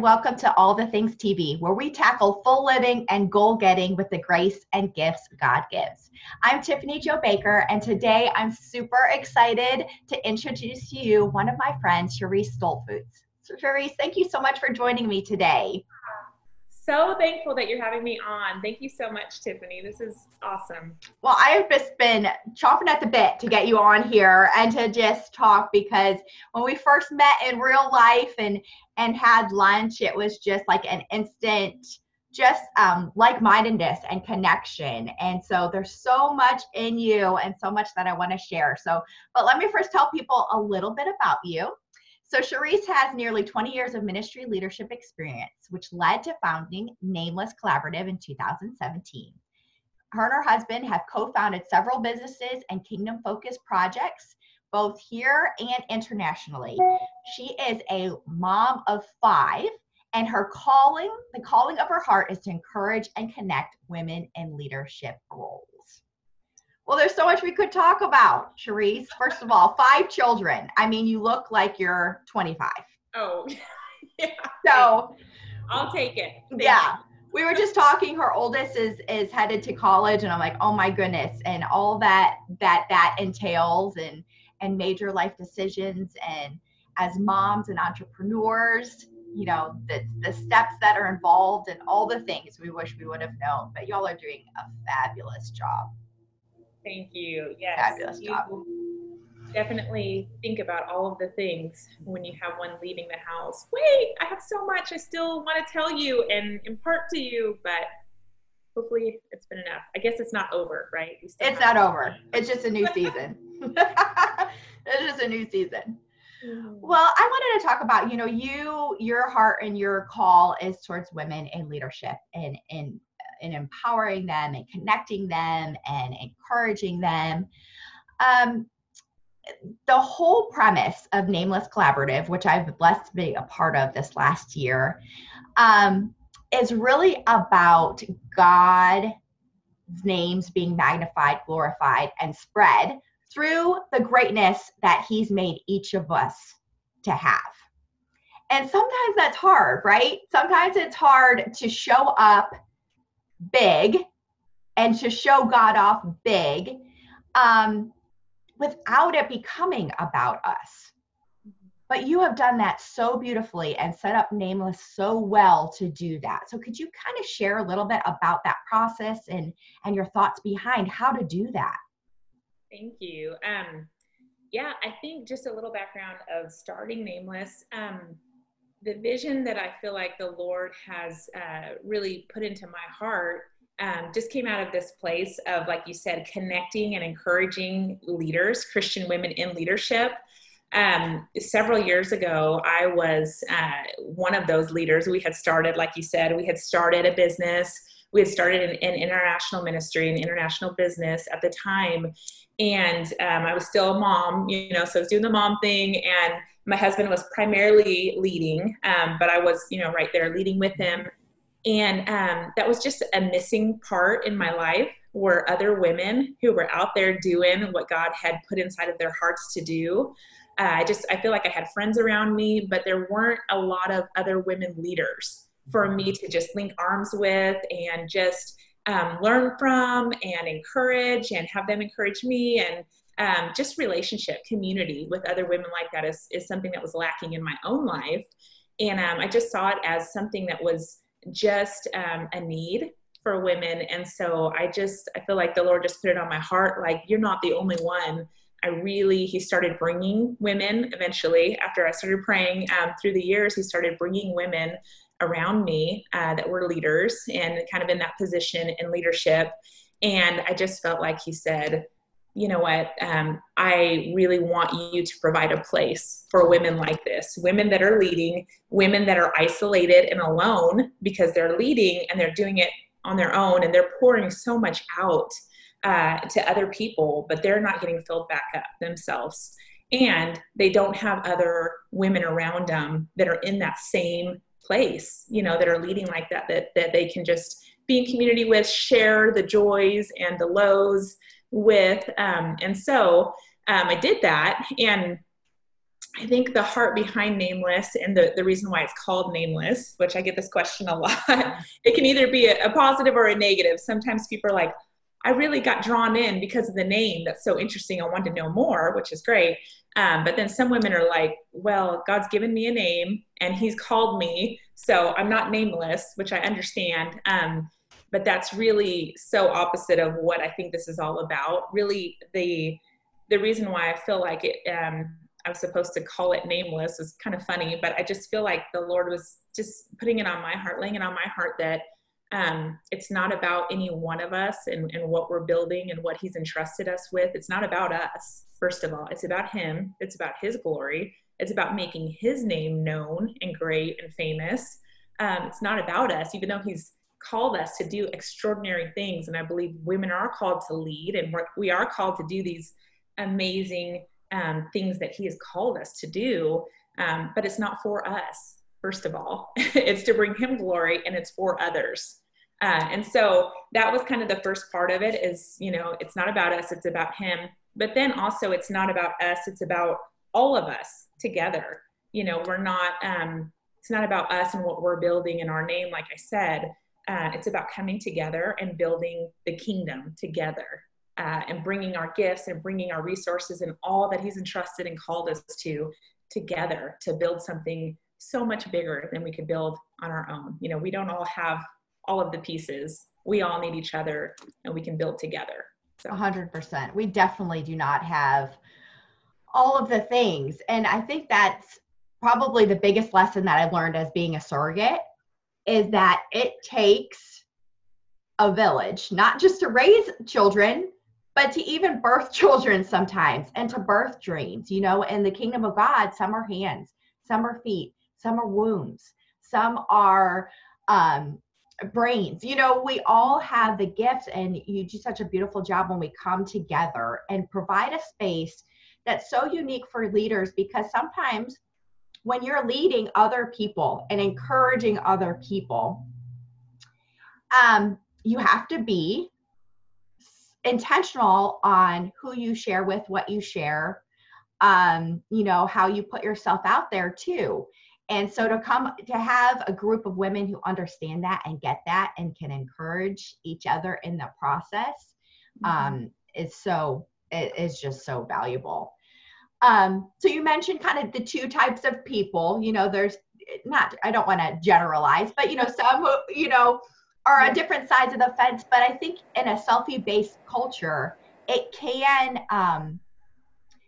welcome to All the Things TV, where we tackle full living and goal getting with the grace and gifts God gives. I'm Tiffany Jo Baker, and today I'm super excited to introduce to you one of my friends, Cherise Stoltzfus. So, Cherise, thank you so much for joining me today so thankful that you're having me on. Thank you so much, Tiffany. This is awesome. Well, I have just been chomping at the bit to get you on here and to just talk because when we first met in real life and and had lunch, it was just like an instant just um, like-mindedness and connection and so there's so much in you and so much that i want to share so but let me first tell people a little bit about you so Cherise has nearly 20 years of ministry leadership experience, which led to founding Nameless Collaborative in 2017. Her and her husband have co-founded several businesses and kingdom-focused projects, both here and internationally. She is a mom of five, and her calling, the calling of her heart, is to encourage and connect women in leadership roles. Well, there's so much we could talk about, Cherise. First of all, five children. I mean, you look like you're 25. Oh, yeah. So I'll take it. Thank yeah. You. We were just talking. Her oldest is is headed to college, and I'm like, oh my goodness, and all that that that entails, and and major life decisions, and as moms and entrepreneurs, you know, the the steps that are involved, and all the things we wish we would have known. But y'all are doing a fabulous job. Thank you. Yes. Fabulous you job. Definitely think about all of the things when you have one leaving the house. Wait, I have so much I still want to tell you and impart to you, but hopefully it's been enough. I guess it's not over, right? It's not over. It's just a new season. it's just a new season. Well, I wanted to talk about, you know, you, your heart and your call is towards women in leadership and in and empowering them and connecting them and encouraging them. Um, the whole premise of Nameless Collaborative, which I've been blessed to be a part of this last year, um, is really about God's names being magnified, glorified, and spread through the greatness that He's made each of us to have. And sometimes that's hard, right? Sometimes it's hard to show up big and to show God off big um, without it becoming about us. But you have done that so beautifully and set up Nameless so well to do that. So could you kind of share a little bit about that process and and your thoughts behind how to do that? Thank you. Um, yeah, I think just a little background of starting Nameless. Um, the vision that I feel like the Lord has uh, really put into my heart um, just came out of this place of, like you said, connecting and encouraging leaders, Christian women in leadership. Um, several years ago, I was uh, one of those leaders. We had started, like you said, we had started a business. We had started an, an international ministry, an international business at the time. And um, I was still a mom, you know, so I was doing the mom thing. And my husband was primarily leading, um, but I was, you know, right there leading with him. And um, that was just a missing part in my life were other women who were out there doing what God had put inside of their hearts to do. Uh, I just, I feel like I had friends around me, but there weren't a lot of other women leaders for me to just link arms with and just um, learn from and encourage and have them encourage me and um, just relationship community with other women like that is, is something that was lacking in my own life. And um, i just saw it as something that was just um, a need for women. And so i just i feel like the lord just put it on my heart like you're not the only one. I really he started bringing women eventually after i started praying um, through the years he started bringing women around me uh, that were leaders and kind of in that position in leadership. And i just felt like he said you know what, um, I really want you to provide a place for women like this women that are leading, women that are isolated and alone because they're leading and they're doing it on their own and they're pouring so much out uh, to other people, but they're not getting filled back up themselves. And they don't have other women around them that are in that same place, you know, that are leading like that, that, that they can just be in community with, share the joys and the lows with. Um, and so um, I did that. And I think the heart behind Nameless and the, the reason why it's called Nameless, which I get this question a lot, it can either be a, a positive or a negative. Sometimes people are like, I really got drawn in because of the name. That's so interesting. I want to know more, which is great. Um, but then some women are like, well, God's given me a name and He's called me. So I'm not nameless, which I understand. Um, but that's really so opposite of what I think this is all about. Really, the the reason why I feel like it, um, I was supposed to call it nameless was kind of funny, but I just feel like the Lord was just putting it on my heart, laying it on my heart that um, it's not about any one of us and, and what we're building and what He's entrusted us with. It's not about us, first of all. It's about Him, it's about His glory, it's about making His name known and great and famous. Um, it's not about us, even though He's called us to do extraordinary things. And I believe women are called to lead and we are called to do these amazing um, things that He has called us to do. Um, but it's not for us, first of all. it's to bring Him glory and it's for others. Uh, and so that was kind of the first part of it is, you know, it's not about us, it's about Him. But then also, it's not about us, it's about all of us together. You know, we're not, um, it's not about us and what we're building in our name, like I said. Uh, it's about coming together and building the kingdom together uh, and bringing our gifts and bringing our resources and all that He's entrusted and called us to together to build something so much bigger than we could build on our own. You know, we don't all have all of the pieces. We all need each other and we can build together. So. 100%. We definitely do not have all of the things. And I think that's probably the biggest lesson that I've learned as being a surrogate is that it takes a village, not just to raise children, but to even birth children sometimes and to birth dreams. You know, in the kingdom of God, some are hands, some are feet, some are wombs, some are um, brains. You know, we all have the gifts, and you do such a beautiful job when we come together and provide a space that's so unique for leaders because sometimes when you're leading other people and encouraging other people, um, you have to be intentional on who you share with, what you share, um, you know, how you put yourself out there too. And so to come to have a group of women who understand that and get that and can encourage each other in the process mm-hmm. um, is so it is just so valuable. Um, so you mentioned kind of the two types of people. You know, there's not I don't want to generalize, but you know, some who you know are on different sides of the fence. But I think in a selfie-based culture, it can um,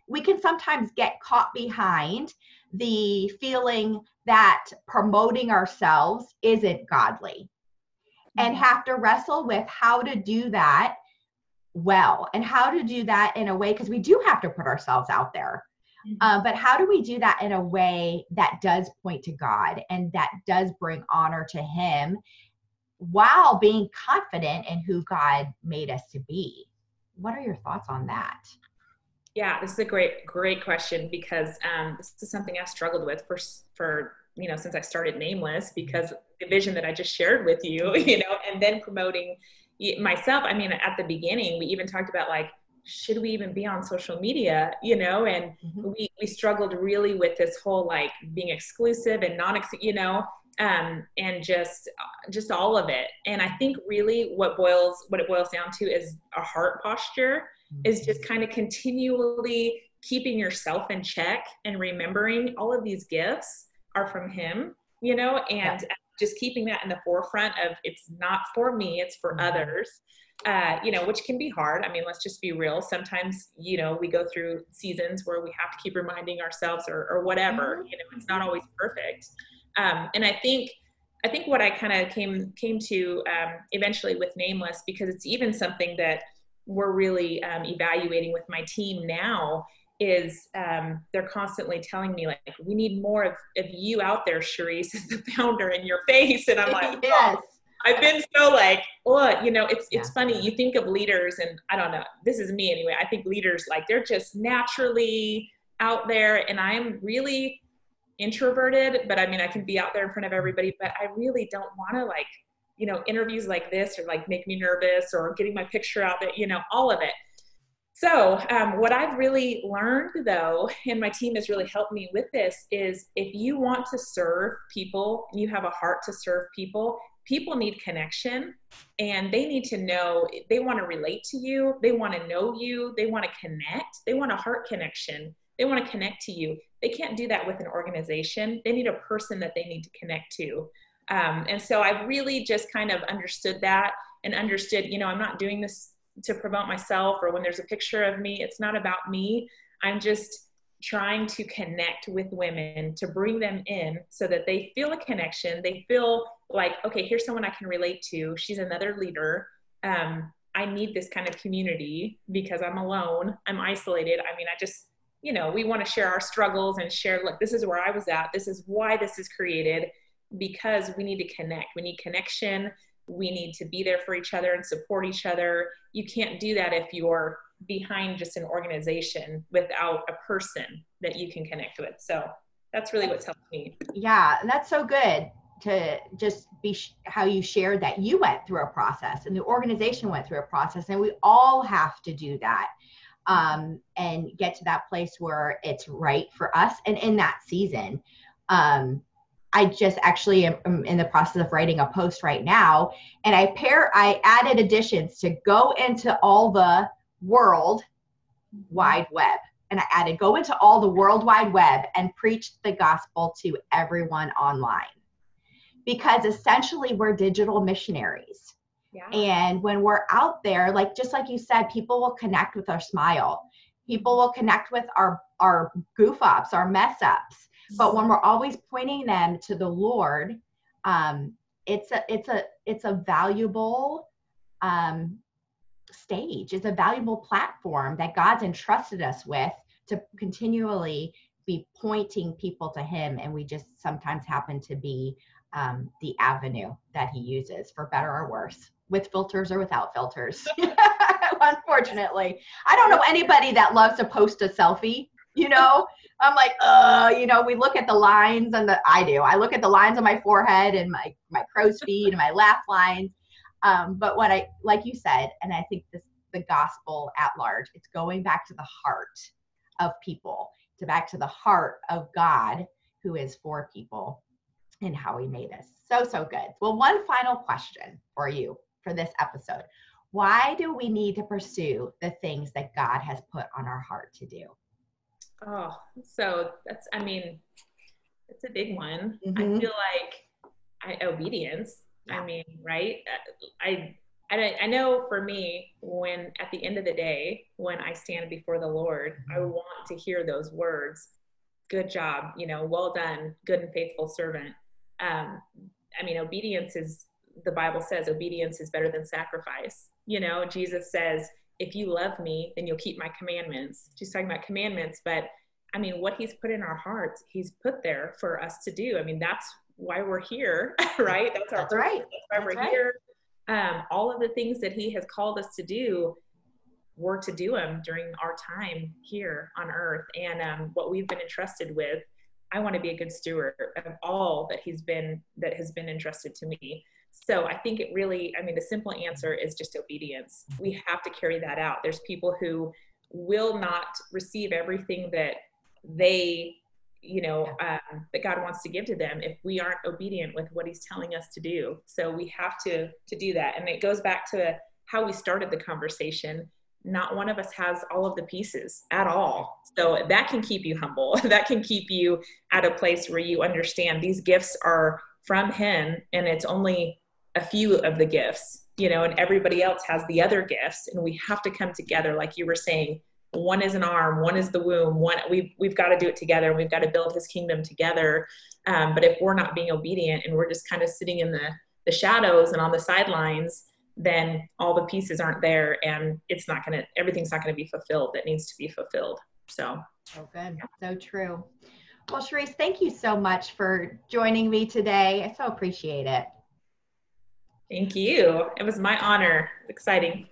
we can sometimes get caught behind the feeling that promoting ourselves isn't godly and mm-hmm. have to wrestle with how to do that well. And how to do that in a way because we do have to put ourselves out there. Mm-hmm. um, but how do we do that in a way that does point to god and that does bring honor to him while being confident in who god made us to be? What are your thoughts on that? Yeah this is a great great question because um, this is something i've struggled with for for you know since i started nameless because the vision that i just shared with you you know and then promoting myself i mean at the beginning we even talked about like should we even be on social media you know and mm-hmm. we we struggled really with this whole like being exclusive and non you know um and just just all of it and i think really what boils what it boils down to is a heart posture mm-hmm. is just kind of continually keeping yourself in check and remembering all of these gifts are from him you know and yeah. Just keeping that in the forefront of it's not for me it's for mm-hmm. others uh, you know, which can be hard. I mean, let's just be real. Sometimes, you know, we go through seasons where we have to keep reminding ourselves or, or whatever. Mm-hmm. You know, it's not always perfect. Um, and I think, I think what I kind of came came to um, eventually with Nameless because it's even something that we're really um, evaluating with my team now is um, they're constantly telling me like we need more of, of you out there Cherise as the founder in your face and I'm like yes. Oh. I've been so like oh you know it's it's yeah. funny you think of leaders and I don't know this is me anyway I think leaders like they're just naturally out there and I'm really introverted but I mean I can be out there in front of everybody but I really don't want to like you know interviews like this or like make me nervous or getting my picture out there you know all of it So, um, what I've really learned though, and my team has really helped me with this, is if you want to serve people, you have a heart to serve people, people need connection and they need to know they want to relate to you, they want to know you, they want to connect, they want a heart connection, they want to connect to you. They can't do that with an organization, they need a person that they need to connect to. Um, and so I've really just kind of understood that and understood, you know, I'm not doing this to promote myself or when there's a picture of me, it's not about me. I'm just trying to connect with women to bring them in so that they feel a connection. They feel like, okay, here's someone I can relate to. She's another leader. Um, I need this kind of community because I'm alone. I'm isolated. I mean, I just, you know, we want to share our struggles and share, look, this is where I was at. This is why this is created because we need to connect. We need connection we need to be there for each other and support each other. You can't do that if you're behind just an organization without a person that you can connect with. So that's really what's helped me. Yeah, and that's so good to just be sh- how you shared that you went through a process and the organization went through a process, and we all have to do that um, and get to that place where it's right for us and in that season. Um, I just actually am, in the process of writing a post right now, and I pair I added additions to go into all the world wide web, and I added go into all the world wide web and preach the gospel to everyone online, because essentially we're digital missionaries. Yeah. And when we're out there, like just like you said, people will connect with our smile. People will connect with our our goof ups, our mess ups but when we're always pointing them to the lord um, it's a it's a it's a valuable um, stage. It's a valuable platform that god's entrusted us with to continually be pointing people to him. And we just sometimes happen to be um, the avenue that he uses for better or worse with filters or without filters. Unfortunately. I don't know anybody that loves to post a selfie you know? I'm like uh you know we look at the lines and the i do. I look at the lines on my forehead and my my crow's feet and my laugh lines. Um, but what i like you said and i think this the gospel at large it's going back to the heart of people to back to the heart of god who is for people and how he made us. So so good. Well one final question for you for this episode. Why do we need to pursue the things that god has put on our heart to do Oh, so that's, I mean, it's a big one. Mm-hmm. I feel like I, obedience. Yeah. I mean, right? I, I, I know for me, when at the end of the day, when I stand before the Lord, I mm-hmm. want to hear those words. Good job, you know, well done, good and faithful servant. Um, I mean, obedience is, the Bible says, obedience is better than sacrifice. You know, Jesus says, if you love me, then you'll keep my commandments. She's talking about commandments, but I mean, what he's put in our hearts, he's put there for us to do. I mean, that's why we're here, right? That's our that's right. That's why that's we're right. here. Um, all of the things that he has called us to do, we're to do them during our time here on earth. And um, what we've been entrusted with, I want to be a good steward of all that he's been, that has been entrusted to me. So I think it really, I mean, the simple answer is just obedience. We have to carry that out. There's people who will not receive everything that they, you know, um, that God wants to give to them if we aren't obedient with what He's telling us to do. So we have to to do that, and it goes back to how we started the conversation. Not one of us has all of the pieces at all. So that can keep you humble. that can keep you at a place where you understand these gifts are from Him, and it's only a few of the gifts, you know, and everybody else has the other gifts. And we have to come together, like you were saying. One is an arm, one is the womb. One we've we've got to do it together. We've got to build His kingdom together. Um, but if we're not being obedient and we're just kind of sitting in the the shadows and on the sidelines, then all the pieces aren't there, and it's not gonna everything's not gonna be fulfilled that needs to be fulfilled. So. Oh, good. So true. Well, Cherise, thank you so much for joining me today. I so appreciate it. Thank you. It was my honor. Exciting.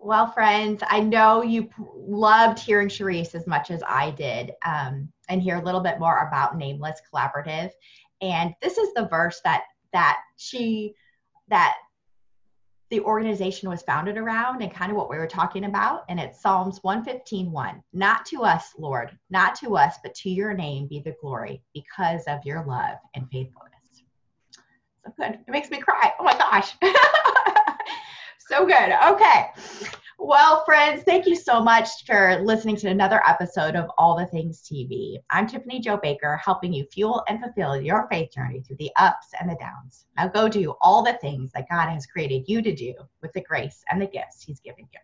Well, friends, I know you loved hearing Cherise as much as I did, um, and hear a little bit more about Nameless Collaborative. And this is the verse that that she that the organization was founded around and kind of what we were talking about. And it's Psalms 115 1. Not to us, Lord, not to us, but to your name be the glory because of your love and faithfulness. So good. It makes me cry. Oh my gosh. so good. Okay. Well, friends, thank you so much for listening to another episode of All the Things TV. I'm Tiffany Jo Baker, helping you fuel and fulfill your faith journey through the ups and the downs. Now go do all the things that God has created you to do with the grace and the gifts He's given you.